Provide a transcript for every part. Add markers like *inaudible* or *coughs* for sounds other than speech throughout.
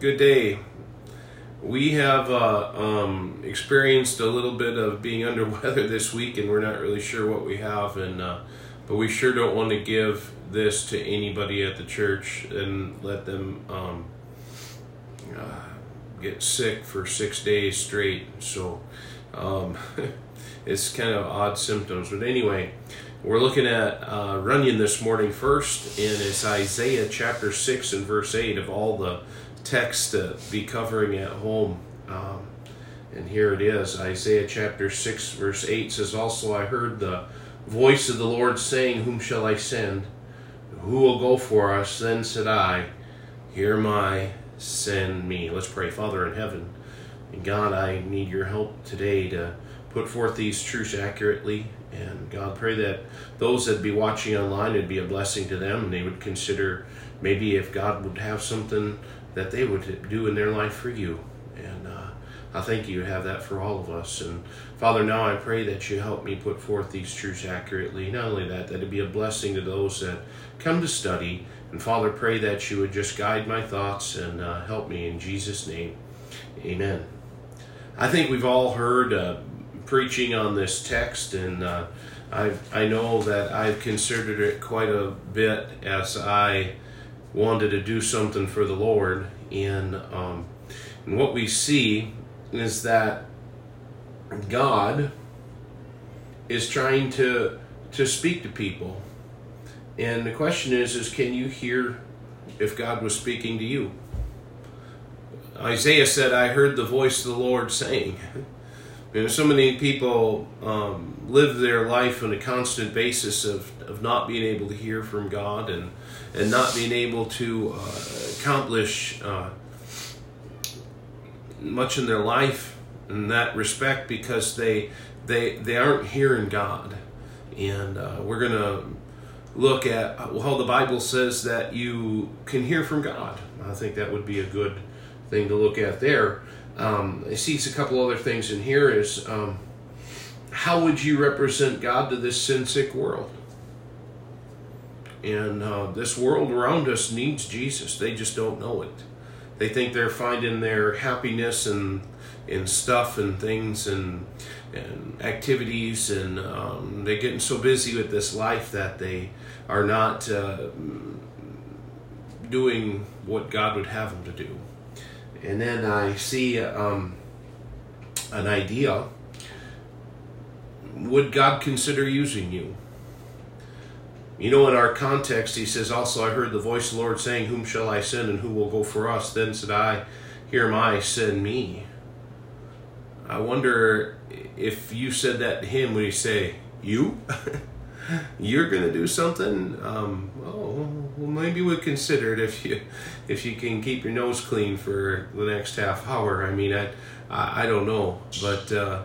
good day. We have uh, um, experienced a little bit of being under *laughs* weather this week, and we're not really sure what we have. And uh, but we sure don't want to give this to anybody at the church and let them um, uh, get sick for six days straight. So um, *laughs* it's kind of odd symptoms. But anyway, we're looking at uh, Runyon this morning first, and it's Isaiah chapter 6 and verse 8 of all the text to be covering at home. Um, and here it is Isaiah chapter 6, verse 8 says, Also I heard the voice of the Lord saying, Whom shall I send? Who will go for us? Then said I, am I, send me. Let's pray. Father in heaven, and God, I need your help today to put forth these truths accurately and God, pray that those that be watching online, it'd be a blessing to them, and they would consider maybe if God would have something that they would do in their life for you. And uh, I thank you have that for all of us. And Father, now I pray that you help me put forth these truths accurately. Not only that, that it'd be a blessing to those that come to study. And Father, pray that you would just guide my thoughts and uh, help me in Jesus' name. Amen. I think we've all heard uh, preaching on this text, and uh, I I know that I've considered it quite a bit as I wanted to do something for the Lord, and um, and what we see is that God is trying to to speak to people, and the question is is can you hear if God was speaking to you? Isaiah said, "I heard the voice of the Lord saying." *laughs* You know, so many people um, live their life on a constant basis of, of not being able to hear from God and, and not being able to uh, accomplish uh, much in their life in that respect because they, they, they aren't hearing God. And uh, we're to look at how the Bible says that you can hear from God. I think that would be a good thing to look at there. Um, I see a couple other things in here is um, how would you represent God to this sin sick world? And uh, this world around us needs Jesus. They just don't know it. They think they're finding their happiness and in stuff and things and and activities, and um, they're getting so busy with this life that they are not uh, doing what God would have them to do and then I see um, an idea. Would God consider using you? You know, in our context, he says, Also, I heard the voice of the Lord saying, Whom shall I send, and who will go for us? Then said I, Here am I, send me. I wonder if you said that to him, would he say, You? *laughs* You're going to do something? Um, oh, well, maybe we consider it if you if you can keep your nose clean for the next half hour. I mean, I I, I don't know, but uh,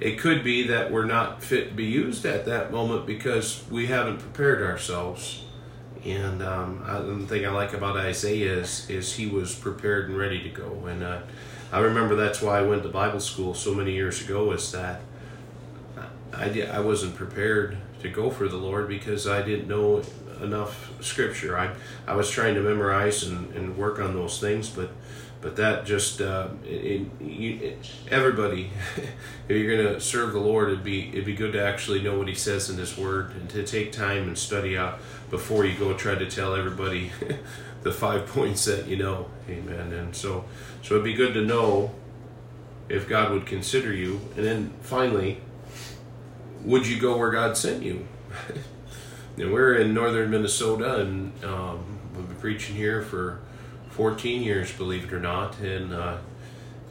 it could be that we're not fit to be used at that moment because we haven't prepared ourselves. And um, I, the thing I like about Isaiah is is he was prepared and ready to go. And uh, I remember that's why I went to Bible school so many years ago. Is that I, I wasn't prepared to go for the Lord because I didn't know enough scripture. I I was trying to memorize and, and work on those things, but but that just uh, it, you, it, everybody, *laughs* if you're going to serve the Lord, it'd be it'd be good to actually know what He says in His Word and to take time and study out before you go try to tell everybody *laughs* the five points that you know. Amen. And so so it'd be good to know if God would consider you, and then finally, would you go where God sent you? *laughs* And we're in northern Minnesota, and um, we've been preaching here for 14 years, believe it or not, and uh,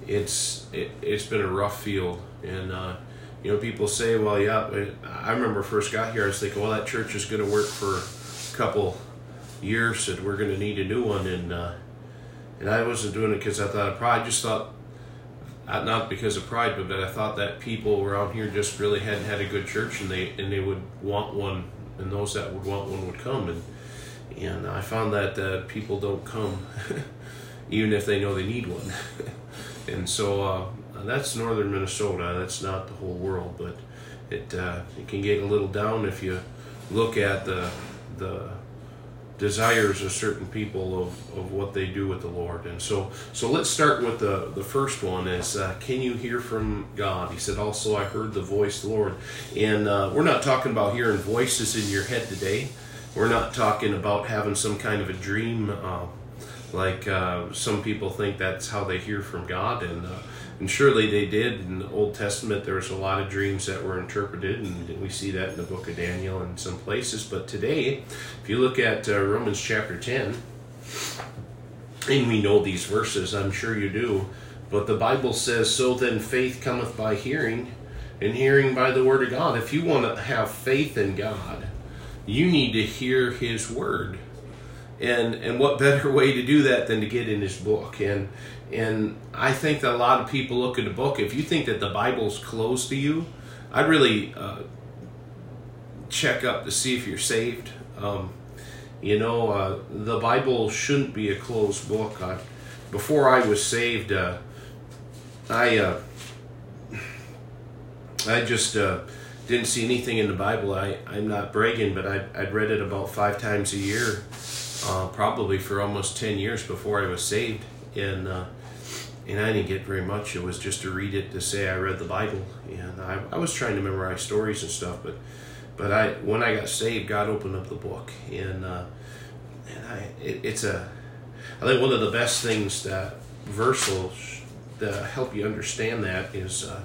it's it, has been a rough field. And uh, you know, people say, "Well, yeah." I remember first got here, I was thinking, "Well, that church is going to work for a couple years, and we're going to need a new one." And uh, and I wasn't doing it because I thought of pride. I just thought, uh, not because of pride, but that I thought that people around here just really hadn't had a good church, and they and they would want one and those that would want one would come. And and I found that uh, people don't come, *laughs* even if they know they need one. *laughs* and so uh, that's northern Minnesota. That's not the whole world, but it uh, it can get a little down if you look at the the desires of certain people of, of what they do with the Lord. And so so let's start with the, the first one is uh, can you hear from God? He said also I heard the voice of the Lord. And uh, we're not talking about hearing voices in your head today. We're not talking about having some kind of a dream uh, like uh, some people think that's how they hear from God. And uh, and surely they did. In the Old Testament, there was a lot of dreams that were interpreted, and we see that in the book of Daniel and some places. But today, if you look at uh, Romans chapter 10, and we know these verses, I'm sure you do, but the Bible says, So then faith cometh by hearing, and hearing by the word of God. If you want to have faith in God, you need to hear His word. And, and what better *laughs* way to do that than to get in his book and and I think that a lot of people look at the book. If you think that the Bible's closed to you, I'd really uh, check up to see if you're saved. Um, you know, uh, the Bible shouldn't be a closed book. I, before I was saved, uh, I uh, I just uh, didn't see anything in the Bible. I, I'm not bragging, but I, I'd read it about five times a year, uh, probably for almost 10 years before I was saved. And and I didn't get very much. It was just to read it to say I read the Bible, and I, I was trying to memorize stories and stuff. But but I when I got saved, God opened up the book, and uh, and I it, it's a I think one of the best things that verse will that help you understand that is uh,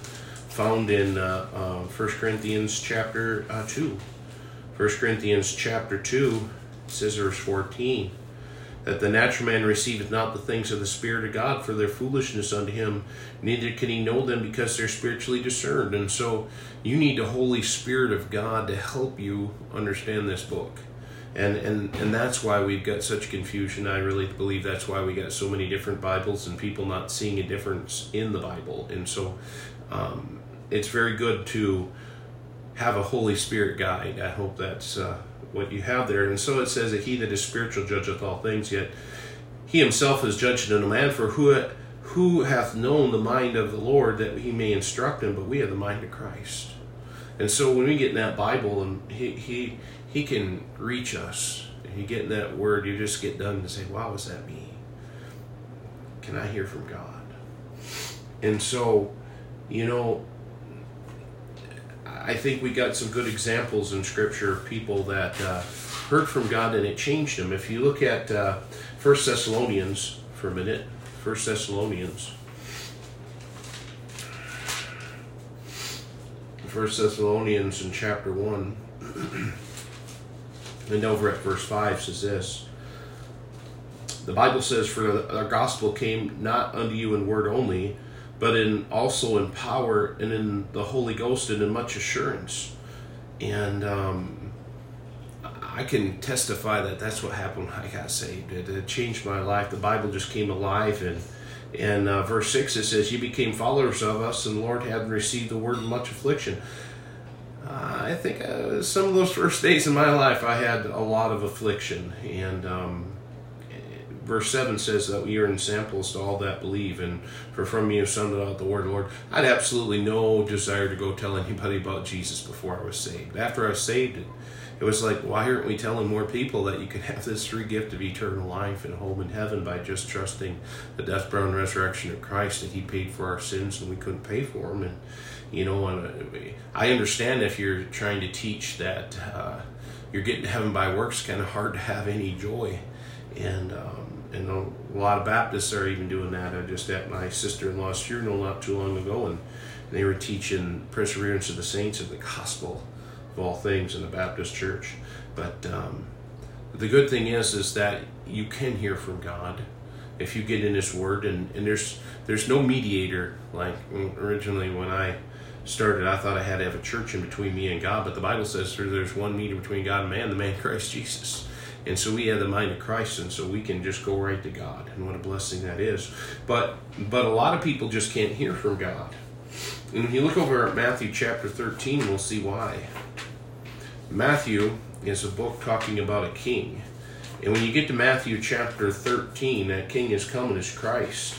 found in uh, uh, 1 Corinthians chapter uh, 2. 1 Corinthians chapter 2 says verse 14 that the natural man receiveth not the things of the Spirit of God for their foolishness unto him, neither can he know them because they're spiritually discerned. And so you need the Holy Spirit of God to help you understand this book. And, and and that's why we've got such confusion. I really believe that's why we got so many different Bibles and people not seeing a difference in the Bible. And so um, it's very good to have a Holy Spirit guide. I hope that's uh, what you have there. And so it says that he that is spiritual judgeth all things, yet he himself is judged in a man, for who who hath known the mind of the Lord that he may instruct him, but we have the mind of Christ. And so when we get in that Bible and he he he can reach us, and you get in that word, you just get done and say, Wow, was that me? Can I hear from God? And so, you know, I think we got some good examples in Scripture of people that uh, heard from God and it changed them. If you look at uh, 1 Thessalonians for a minute, 1 Thessalonians. 1 Thessalonians in chapter 1, *clears throat* and over at verse 5 says this The Bible says, For the gospel came not unto you in word only, but in also in power and in the Holy Ghost and in much assurance. And um, I can testify that that's what happened when I got saved. It, it changed my life. The Bible just came alive. And in uh, verse 6 it says, You became followers of us, and the Lord had received the word of much affliction. Uh, I think uh, some of those first days in my life I had a lot of affliction. And um, verse 7 says that we are ensamples to all that believe, and for from you sounded out the word, of the Lord. I had absolutely no desire to go tell anybody about Jesus before I was saved. After I was saved, it, was like, why aren't we telling more people that you can *laughs* have this free gift of eternal life and home in heaven by just trusting the death, burial, and resurrection of Christ that He paid for our sins and we couldn't pay for them? And, you know, uh, I understand if you're trying to teach that uh, you're getting to heaven by works, kind of hard to have any joy. And, um, and a lot of Baptists are even doing that. I just at my sister-in-law's funeral not too long ago, and they were teaching perseverance of the saints and the gospel of all things in the Baptist church. But um, the good thing is, is that you can hear from God if you get in His Word, and, and there's there's no mediator. Like originally when I started, I thought I had to have a church in between me and God, but the Bible says there's one mediator between God and man, the man *laughs* Christ Jesus. And so we have the mind of Christ, and so we can just go right to God. And what a blessing that is. But but a lot of people just can't hear from God. And if you look over at Matthew chapter 13, we'll see why. Matthew is a book talking about a king. And when you get to Matthew chapter 13, that king is coming as Christ.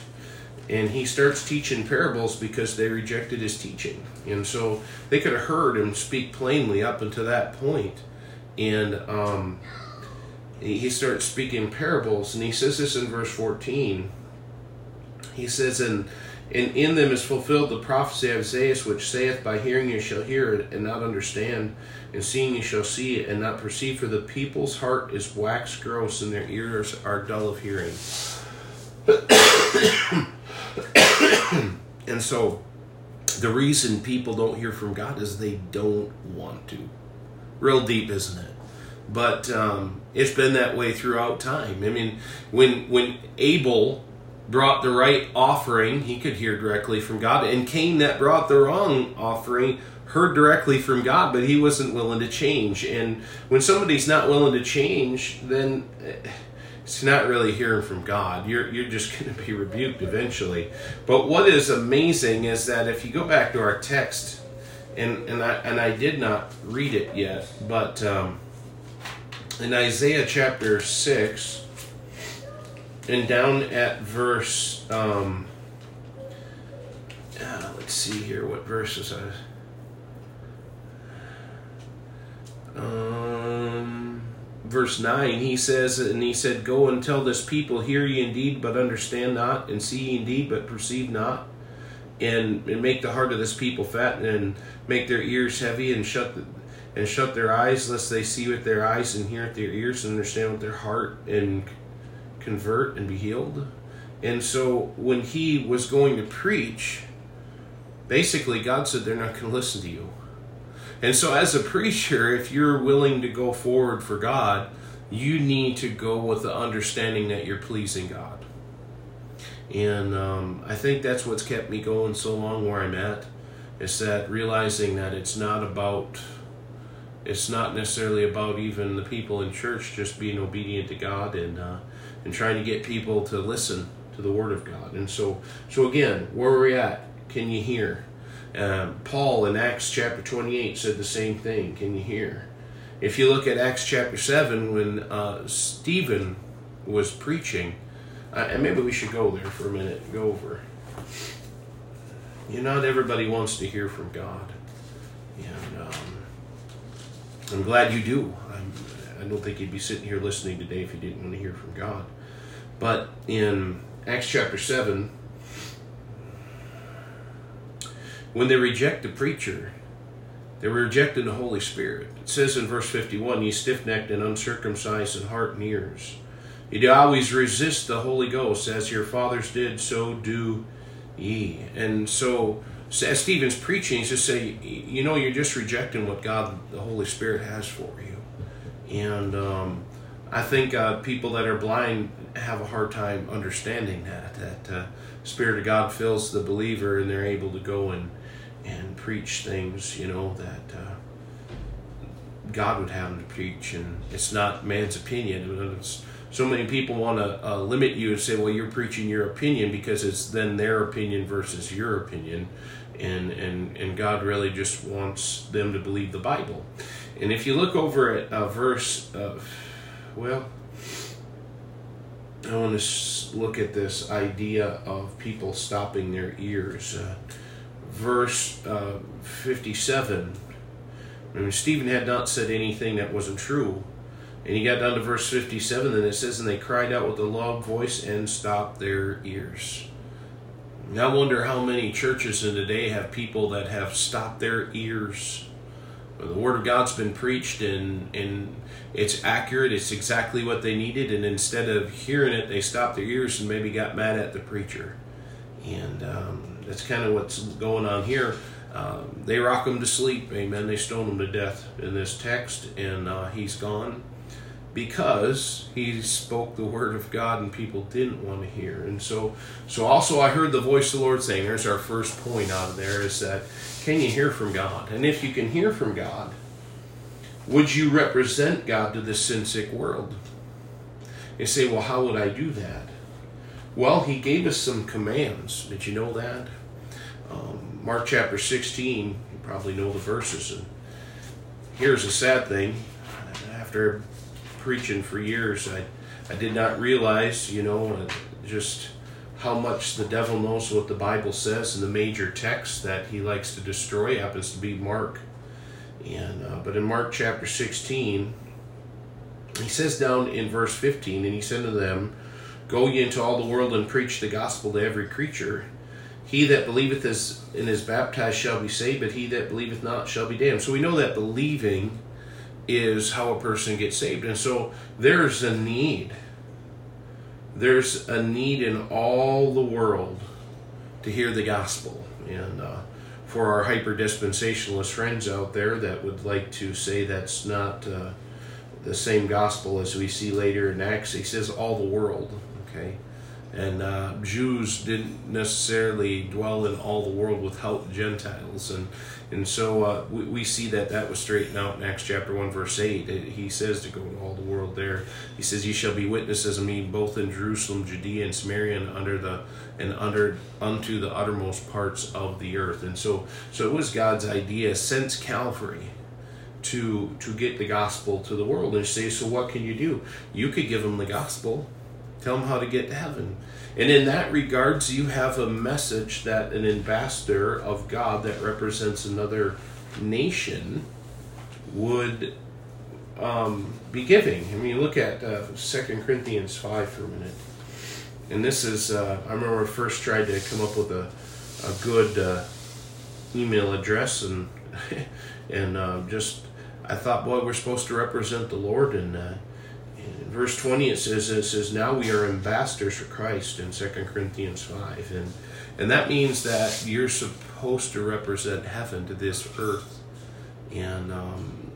And he starts teaching parables because they rejected his teaching. And so they could have heard him speak plainly up until that point. And um, he starts speaking parables, and he says this in verse 14. He says, and, and in them is fulfilled the prophecy of Isaiah, which saith, By hearing you shall hear it, and not understand, and seeing you shall see it, and not perceive, for the people's heart is waxed gross, and their ears are dull of hearing. *coughs* and so, the reason people don't hear from God is they don't want to. Real deep, isn't it? But um, it's been that way throughout time. I mean, when when Abel brought the right offering, he could hear directly from God, and Cain that brought the wrong offering heard directly from God, but he wasn't willing to change. And when somebody's not willing to change, then eh, it's not really hearing from God. You're you're just going to be rebuked eventually. But what is amazing is that if you go back to our text, and and I and I did not read it yet, but um, in Isaiah chapter six, and down at verse. Um, uh, let's see here, what verses I. Um, verse 9, he says, And he said, Go and tell this people, Hear ye indeed, but understand not, and see ye indeed, but perceive not. And, and make the heart of this people fat, and make their ears heavy, and shut the, and shut their eyes, lest they see with their eyes, and hear with their ears, and understand with their heart, and convert and be healed. And so when he was going to preach, basically God said they're not going to listen to you. And so, as a preacher, if you're willing to go forward for God, you need to go with the understanding that you're pleasing God. And um, I think that's what's kept me going so long where I'm at. Is that realizing that it's not about, it's not necessarily about even the people in church just being obedient to God and uh, and trying to get people to listen to the Word of God. And so, so again, where are we at? Can you hear? Uh, Paul in Acts chapter 28 said the same thing. Can you hear? If you look at Acts chapter 7, when uh, Stephen was preaching, uh, and maybe we should go there for a minute, and go over. You know, not everybody wants to hear from God. And um, I'm glad you do. I'm, I don't think you'd be sitting here listening today if you didn't want to hear from God. But in Acts chapter 7, when they reject the preacher, they were rejecting the Holy Spirit. It says in verse 51 Ye stiff necked and uncircumcised in heart and ears. Ye do always resist the Holy Ghost, as your fathers did, so do ye. And so, as Stephen's preaching, he's just say, you know, you're just rejecting what God, the Holy Spirit, has for you. And um, I think uh, people that are blind have a hard time understanding that. That uh, Spirit of God fills the believer, and they're able to go and and preach things, you know, that uh, God would have them to preach, and it's not man's opinion. It's, so many people want to uh, limit you and say, "Well, you're preaching your opinion because it's then their opinion versus your opinion," and and and God really just wants them to believe the Bible. And if you look over at uh, verse, uh, well, I want to look at this idea of people stopping their ears. Uh, verse uh, 57. I mean, Stephen had not said anything that wasn't true. And he got down to verse 57, and it says, And they cried out with a loud voice and stopped their ears. I wonder how many churches in today have people that have stopped their ears. The Word of God's been preached, and, and it's accurate, it's exactly what they needed, and instead of hearing it, they stopped their ears and maybe got mad at the preacher. And um, that's kind of what's going on here. Um, they rock him to sleep, amen. They stone him to death in this text, and uh, he's gone because he spoke the word of God and people didn't want to hear. And so, so also I heard the voice of the Lord saying, there's our first point out of there is that can you hear from God? And if you can hear from God, would you represent God to this sin sick world? You say, well, how would I do that? Well, he gave us some commands. Did you know that? Um, Mark chapter 16, you probably know the verses. And here's a sad thing. After preaching for years, I, I did not realize, you know, just how much the devil knows what the Bible says, and the major text that he likes to destroy happens to be Mark. And uh, but in Mark chapter 16, He says down in verse 15, and he said to them, Go ye into all the world and preach the gospel to every creature. He that believeth is, and is baptized shall be saved, but he that believeth not shall be damned. So we know that believing is how a person gets saved. And so there's a need. There's a need in all the world to hear the gospel. And uh, for our hyper dispensationalist friends out there that would like to say that's not uh, the same gospel as we see later in Acts, he says all the world. Okay and uh, Jews didn't necessarily dwell in all the world without Gentiles, and and so uh, we, we see that that was straightened out in Acts chapter one verse eight. It, he says to go to all the world there. He says, "Ye shall be witnesses of me both in Jerusalem, Judea, and Samaria, and under the and under unto the uttermost parts of the earth." And so so it was God's idea since Calvary to to get the gospel to the world and say, so what can you do? You could give them the gospel Tell them how to get to heaven. And in that regards, you have a message that an ambassador of God that represents another nation would um, be giving. I mean, look at uh, Corinthians 5 for a minute. And this is, uh, I remember I first tried to come up with a, a good uh, email address and, *laughs* and uh, just, I thought, boy, we're supposed to represent the Lord and uh, verse 20 it says it says now we are ambassadors for christ in 2 corinthians 5 and and that means that you're supposed to represent heaven to this earth. And um,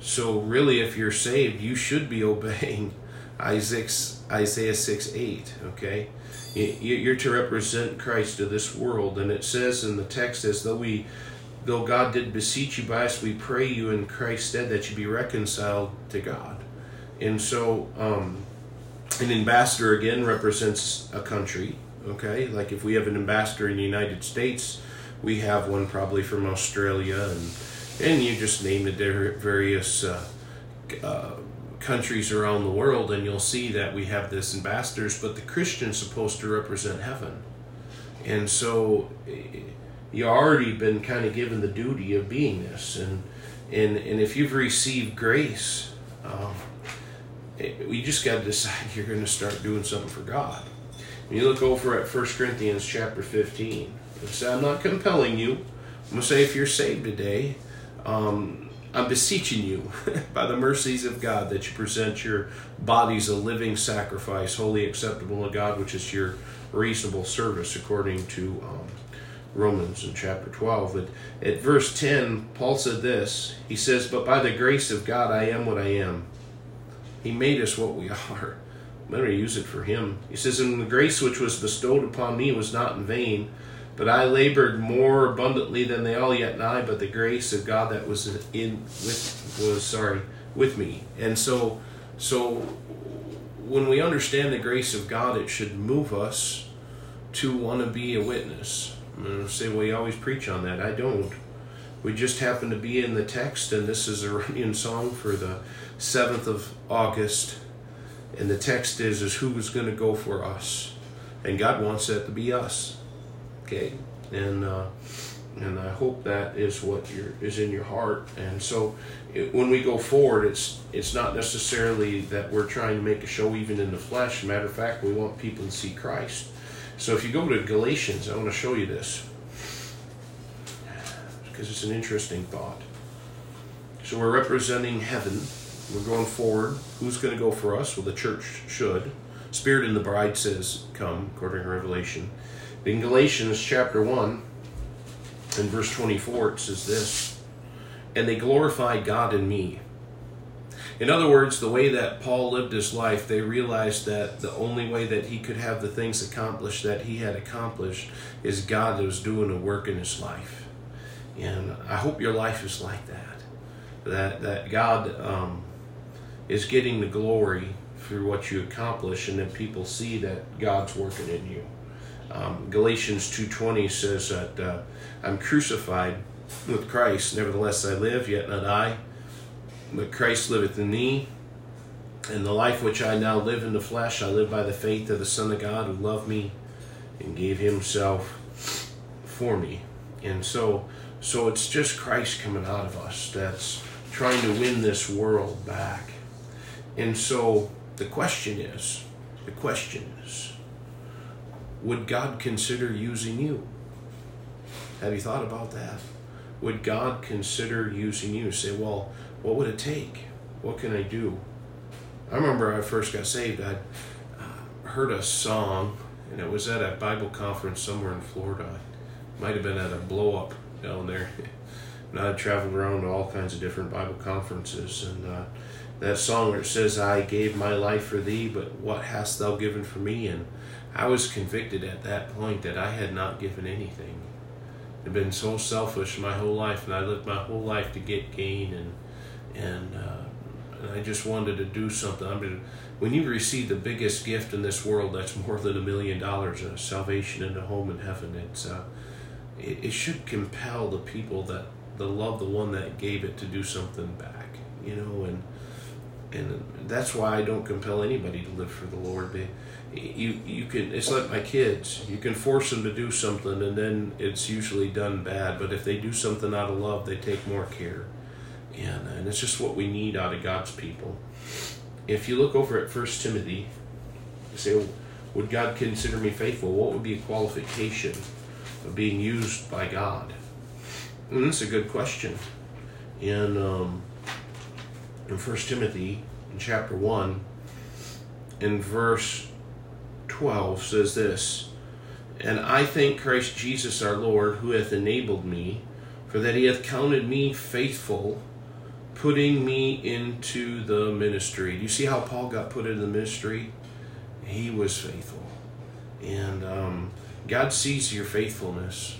so really if you're saved you should be *laughs* obeying isaiah, isaiah 6 8 okay? You're to represent christ to this world and it says in the text as though we though god did beseech you by us we pray you in christ's stead that you be reconciled to god and so, um, an ambassador again represents a country. Okay, like if we have an ambassador in the United States, we have one probably from Australia, and and you just name the various uh, uh, countries around the world, and you'll see that we have this ambassadors. But the Christian's supposed to represent heaven, and so eh, you already been kind of given the duty of being this, and and and if you've received grace. Um, you just got to decide *laughs* you're going to start doing something for God. When you look over at 1 Corinthians chapter 15, it says, I'm not compelling you. I'm going to say if you're saved today, um, I'm beseeching you *laughs* by the mercies of God that you present your bodies a living sacrifice, wholly acceptable to God, which is your reasonable service, according to um, Romans in chapter 12. At, at verse 10, Paul said this He says, But by the grace of God I am what I am he made us what we are. Going to use it for Him. He says, And the grace which was bestowed upon me was not in vain, but I labored more abundantly than they all yet nigh, but the grace of God that was in with was sorry with me. And so so when we understand the grace of God, it should move us to want to be a witness. Say, well, you always preach on that. I don't. We just happen to be in the text, and this is a *laughs* running song for the 7th of August. And the text is, is who is going to go for us. And God wants that to be us. Okay? And, uh, and I hope that is what your, is in your heart. And so it, when we go forward, it's, it's not necessarily that we're trying to make a show even in the flesh. Matter of fact, we want people to see Christ. So if you go to Galatians, I want to show you this because it's an interesting thought. So we're representing heaven. We're going forward. Who's going to go for us? Well, the church should. Spirit and the bride says, Come, according to Revelation. In Galatians chapter 1 and verse 24, it says this And they glorified God in me. In other words, the way that Paul lived his life, they realized that the only way that he could have the things accomplished that he had accomplished is God was doing a work in his life. And I hope your life is like that. That that God um, is getting the glory through what you accomplish, and that people see that God's working in you. Um, Galatians two twenty says that uh, I'm crucified with Christ. Nevertheless, I live, yet not I, but Christ liveth in me. And the life which I now live in the flesh, I live by the faith of the Son of God who loved me and gave Himself for me. And so so it's just Christ coming out of us that's trying to win this world back. And so the question is, the question is, would God consider using you? Have you thought about that? Would God consider using you? Say, well, what would it take? What can I do? I remember I first got saved, I uh, heard a song, and it was at a Bible conference somewhere in Florida. Might have been at a blow up down there. *laughs* and I traveled around to all kinds of different Bible conferences, and uh, that song where it says, I gave my life for thee, but what hast thou given for me? And I was convicted at that point that I had not given anything. I'd been so selfish my whole life, and I lived my whole life to get gain, and and, uh, and I just wanted to do something. I mean, when you receive the biggest gift in this world, that's more than a million dollars, a salvation and a home in heaven. It's uh, it, it should compel the people that the love the one that gave it to do something back, you know, and and that's why I don't compel anybody to live for the Lord. They, you you can it's like my kids. You can force them to do something, and then it's usually done bad. But if they do something out of love, they take more care, and and it's just what we need out of God's people. If you look over at First Timothy, you say, would God consider me faithful? What would be a qualification of being used by God? And that's a good question. And um, in First Timothy, in chapter one, in verse twelve, says this: "And I thank Christ Jesus our Lord, who hath enabled me, for that He hath counted me faithful." Putting me into the ministry. Do you see how Paul got put into the ministry? He was faithful. And um, God sees your faithfulness.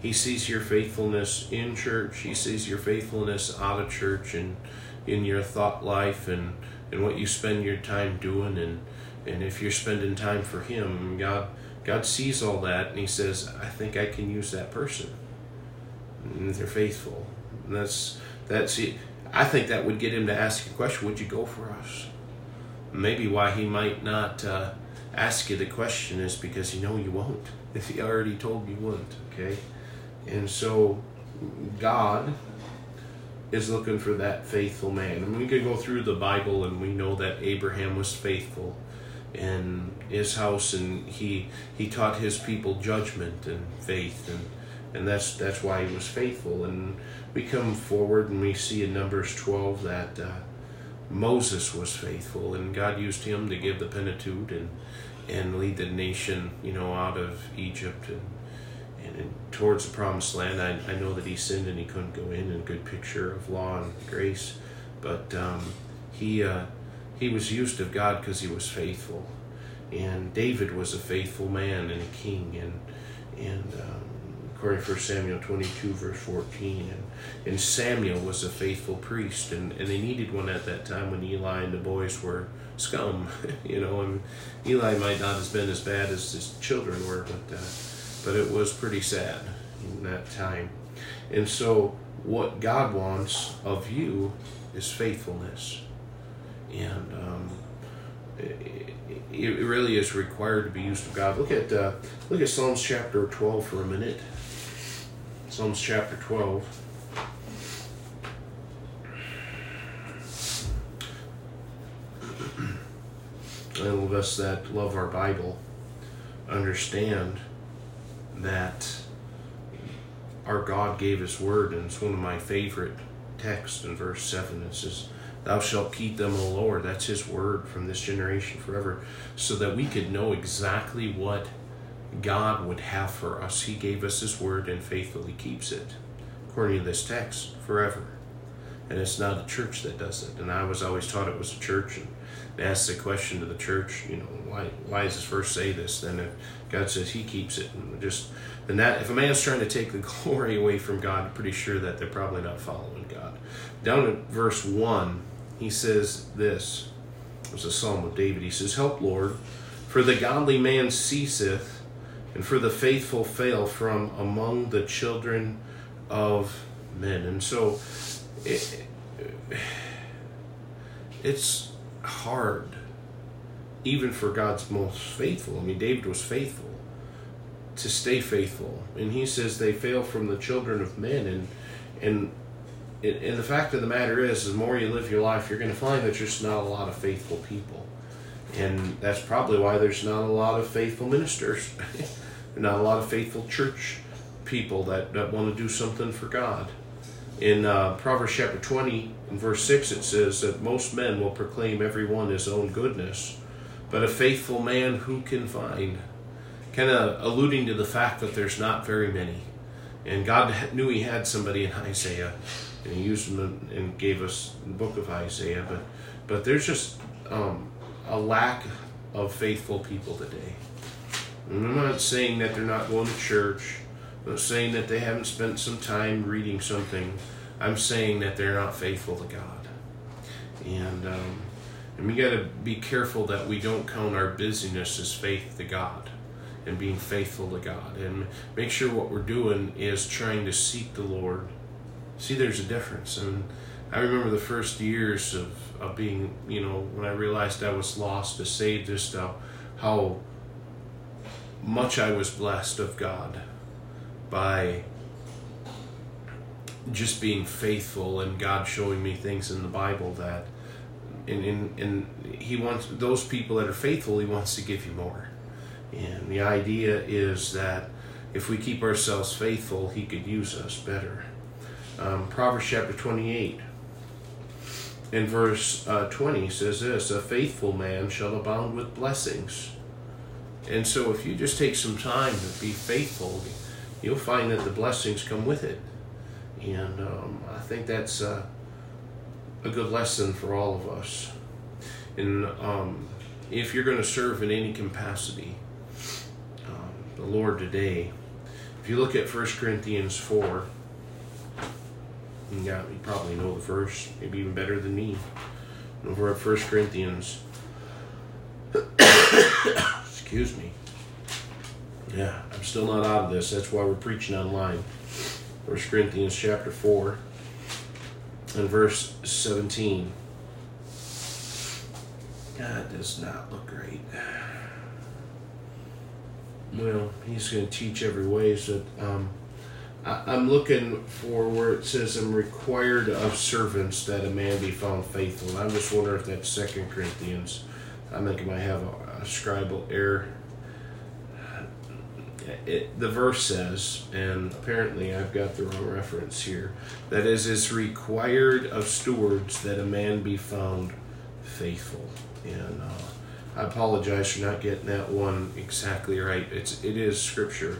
He sees your faithfulness in church. He sees your faithfulness out of church and in your thought life and, and what you spend your time doing and and if you're spending time for him, God God sees all that and he says, I think I can use that person. And they're faithful. And that's that's it. I think that would get him to ask a question, would you go for us? Maybe why he might not uh, ask you the question is because you know you won't. If he already told you wouldn't, okay? And so God is looking for that faithful man. And we could go through the Bible and we know that Abraham was faithful in his house and he he taught his people judgment and faith. And and that's that's why he was faithful. And we come forward and we see in numbers 12 that uh, moses was faithful and god used him to give the pentateuch and and lead the nation you know out of egypt. And and towards the promised land. I, I know that he sinned and he couldn't go in, and a good picture of law and grace. But um, he uh, he was used of God because he was faithful, and David was a faithful man and a king, and and um, according to 1 Samuel 22 verse 14, and and Samuel was a faithful priest, and and they needed one at that time when Eli and the boys were scum, *laughs* you know, and Eli might not have been as bad as his children were, but. Uh, but it was pretty sad in that time. And so, what God wants of you is faithfulness. And um, it, it, really is required to be used of God. Look at uh, look at Psalms chapter 12 for a minute. Psalms chapter 12. And all of us that love our Bible understand that our God gave His word, and it's one of my favorite texts in verse 7. It says, Thou shalt keep them, O Lord. That's His word from this generation forever, so that we could know exactly what God would have for us. He gave us His word and faithfully keeps it, according to this text, forever. And it's not the church that does it. And I was always taught it was a church, and asked the question to the church, you know, why why does this verse say this? Then if God says He keeps it, and just then that if a man's trying to take the *laughs* glory away from God, I'm pretty sure that they're probably not following God. Down at verse one, he says this. It was a psalm of David. He says, "Help, Lord, for the godly man ceaseth, and for the faithful fail from among the children of men." And so, it, it's hard, even for God's most faithful. I mean, David was faithful to stay faithful, and he says they fail from the children of men, and and and the fact of the matter is, the more you live your life, you're going to find that there's not a lot of faithful people. And that's probably why there's not a lot of faithful ministers, *laughs* not a lot of faithful church people that, that want to do something for God. In uh, Proverbs chapter 20, in verse 6, it says that most men will proclaim every one his own goodness, but a faithful man who can find? Kind of alluding to the fact that there's not very many. And God knew He had somebody in Isaiah, and He used them and gave us the book of Isaiah. But, but there's just um, a lack of faithful people today. And I'm not saying that they're not going to church. I'm not saying that they haven't spent some time reading something. I'm saying that they're not faithful to God. And um, and we got to be careful that we don't count our busyness as faith to God and being faithful to God. And make sure what we're doing is trying to seek the Lord. See, there's a difference. And I remember the first years of, of being, you know, when I realized I was lost, to saved, this stuff, how much I was blessed of God by just being faithful and God showing me things in the Bible that and, and, and he wants those people that are faithful he wants to give you more. And the idea is that if we keep ourselves faithful he could use us better. Um, proverbs chapter 28 in verse uh, 20 says this a faithful man shall abound with blessings. And so if you just take some time to be faithful you'll find that the blessings come with it and um, i think that's uh, a good lesson for all of us. And um, if you're going to serve in any capacity, um, the Lord today, if you look at 1 Corinthians 4, yeah, you probably know the verse, maybe even better than me. Over at 1 Corinthians, *coughs* excuse me. Yeah, I'm still not out of this. That's why we're preaching online. 1 Corinthians chapter 4 and verse 17. God does not look great. Well, he's going to teach every way. So um, I, am looking for where it says, I'm required of servants that a man be found faithful. And I'm just wondering if that's Second Corinthians. I think I might have a, a scribal error it, the verse says, and apparently I've got the wrong reference here, that is, it's required of stewards that a man be found faithful. And uh, I apologize for not getting that one exactly right. It's it is scripture,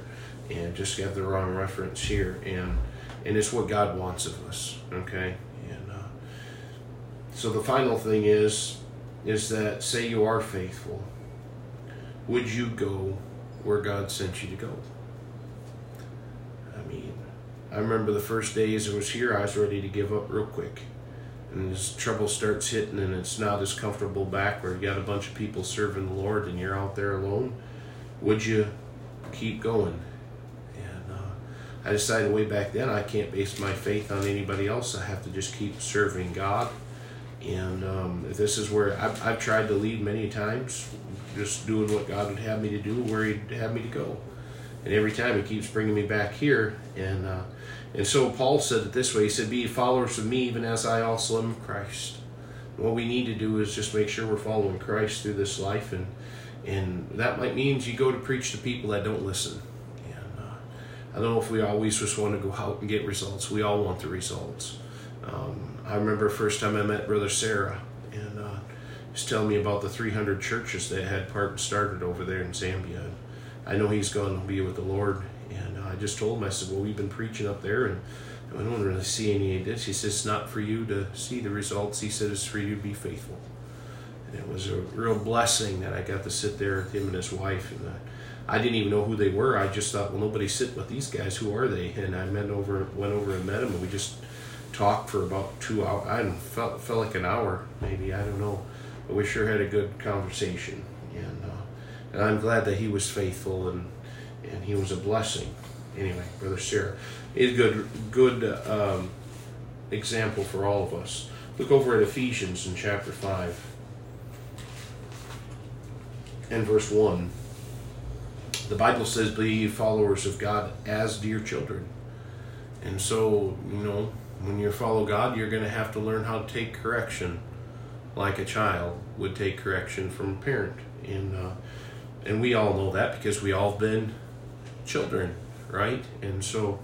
and just got the wrong reference here, and and it's what God wants of us. Okay, and uh, so the final thing is is that say you are faithful, would you go where God sent you to go. I mean, I remember the first days I was here, I was ready to give up real quick. And as trouble starts hitting and it's not as comfortable back where you got a bunch of people serving the Lord and you're out there alone, would you keep going? And uh, I decided way back then I can't base my faith on anybody else. I have to just keep serving God. And um, this is where I've, I've tried to lead many times just doing what God would have me to do, where He'd have me to go. And every time He keeps bringing me back here. And uh, and so Paul said it this way: He said, "Be followers of me, even as I also am of Christ." And what we need to do is just make sure we're following Christ through this life, and and that might means you go to preach to people that don't listen. And uh, I don't know if we always just want to go out and get results. We all want the results. Um, I remember first time I met Brother Sarah, was telling me about the 300 churches that had part started over there in Zambia. And I know he's going to be with the Lord, and I just told him, I said, well, we've been preaching up there, and I don't really see any of this. He says, it's not for you to see the results. He said, it's for you to be faithful. And it was a real blessing that I got to sit there with him and his wife. And I, didn't even know who they were. I just thought, well, nobody's sitting with these guys. Who are they? And I went over, went over and met him, and we just talked for about two hours. I felt felt like an hour, maybe. I don't know. But we sure had a good conversation, and uh, and I'm glad that he was faithful and and he was a blessing. Anyway, brother Sarah is good good um, example for all of us. Look over at Ephesians in chapter five and verse one. The Bible says, "Be followers of God as dear children." And so, you know, When you follow God, you're going to have to learn how to take correction like a child would take correction from a parent. And, uh, and we all know that because we all been children, right? And so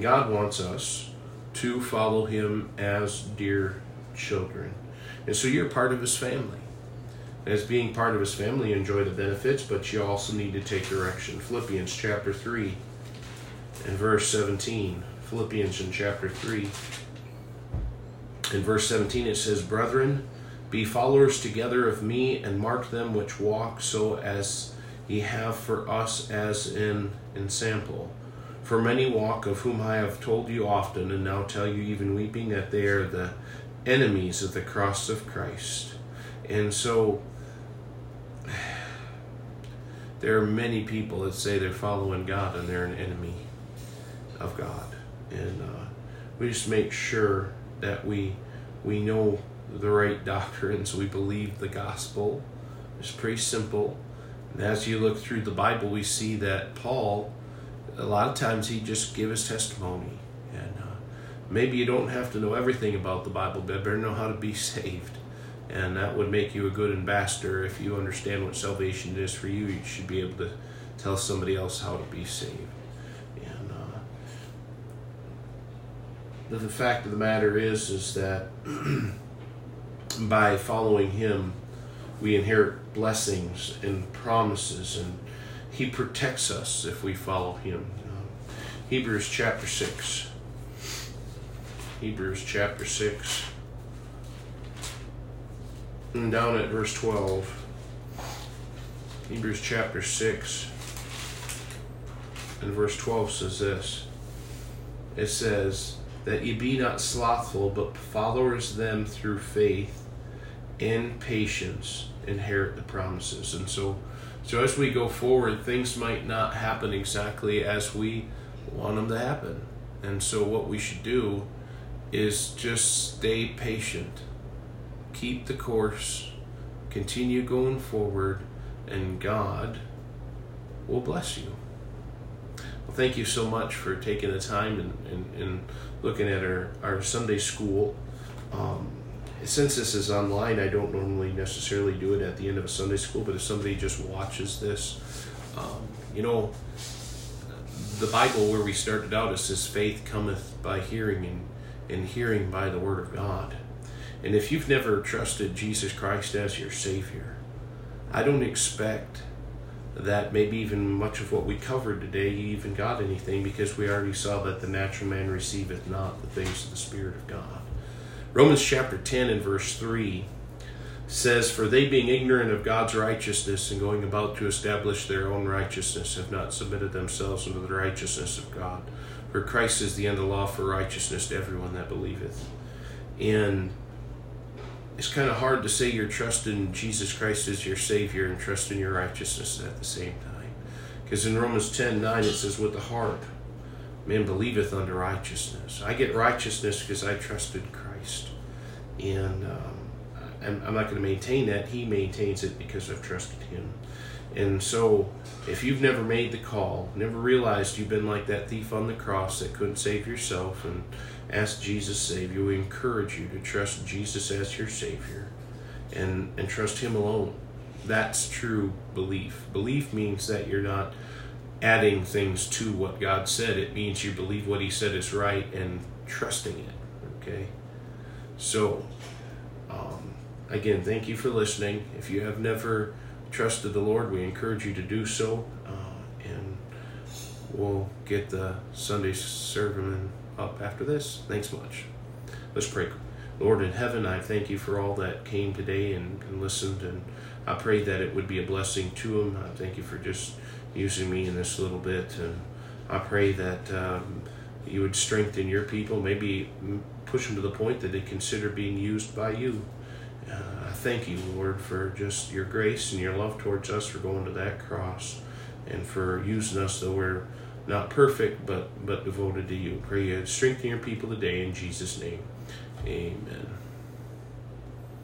God wants us to follow Him as dear children. And so you're part of His family. As being part of His family, you enjoy the benefits, but you also need to take direction. Philippians chapter 3 and verse 17. Philippians in chapter 3. In verse 17 it says, Brethren, be followers together of me, and mark them which walk so as ye have for us as in ensample. For many walk, of whom I have told you often, and now tell you even weeping, that they are the enemies of the cross of Christ. And so, *sighs* there are many people that say they're following God and they're an enemy of God. And uh, we just make sure that we we know the right doctrines, we believe the gospel. It's pretty simple. And as you look through the Bible, we see that Paul, a lot of times he just give his testimony. And uh, maybe you don't have to know everything about the Bible, but better know how to be *laughs* saved. And that would make you a good ambassador. If you understand what salvation is for you, you should be able to tell somebody else how to be saved. And uh, the fact of the matter is, is that *clears throat* by following him, we inherit blessings and promises, and he protects us if we follow him. Hebrews chapter 6. Hebrews chapter 6. And down at verse 12. Hebrews chapter 6 and verse 12 says this. It says, That ye be not slothful, but followers them through faith in patience inherit the promises. And so, so as we go forward, things might not happen exactly as we want them to happen. And so, what we should do is just stay patient, keep the course, continue going forward, and God will bless you. Well, thank you so much for taking the time and, and, and looking at our, our Sunday school. Um, since this is online, I don't normally necessarily do it at the end of a Sunday school, but if somebody just watches this, um, you know, the Bible where we started out is says faith cometh by hearing and, and hearing by the word of God. And if you've never trusted Jesus Christ as your Savior, I don't expect that maybe even much of what we covered today you even got anything because we already saw that the natural man receiveth not the things of the Spirit of God. Romans chapter 10 and verse 3 says, For they being ignorant of God's righteousness and going about to establish their own righteousness have not submitted themselves unto the righteousness of God. For Christ is the end of law for righteousness to everyone that believeth. And it's kind of hard to say you're trusting Jesus Christ as your Savior and trusting your righteousness at the same time. Because in Romans 10 9 it says, With the heart man believeth unto righteousness. I get righteousness because I trusted Christ. And um, I'm, I'm not going to maintain that. He maintains it because I've trusted Him. And so, if you've never made the call, never realized you've been like that thief on the cross that couldn't save yourself and ask Jesus to save you, we encourage you to trust Jesus as your Savior and, and trust Him alone. That's true belief. Belief means that you're not adding things to what God said, it means you believe what He said is right and trusting it. Okay? So, um, again, thank you for listening. If you have never trusted the Lord, we encourage you to do so. Uh, and we'll get the Sunday sermon up after this. Thanks much. Let's pray. Lord in heaven, I thank you for all that came today and, and listened, and I pray that it would be a blessing to them. I thank you for just using me in this little bit, and I pray that um, you would strengthen your people, maybe push them to the point that they consider being used by you. Uh, I thank you, Lord, for just your grace and your love towards us for going to that cross and for using us though we're not perfect but but devoted to you. Pray you strengthen your people today in Jesus' name. Amen.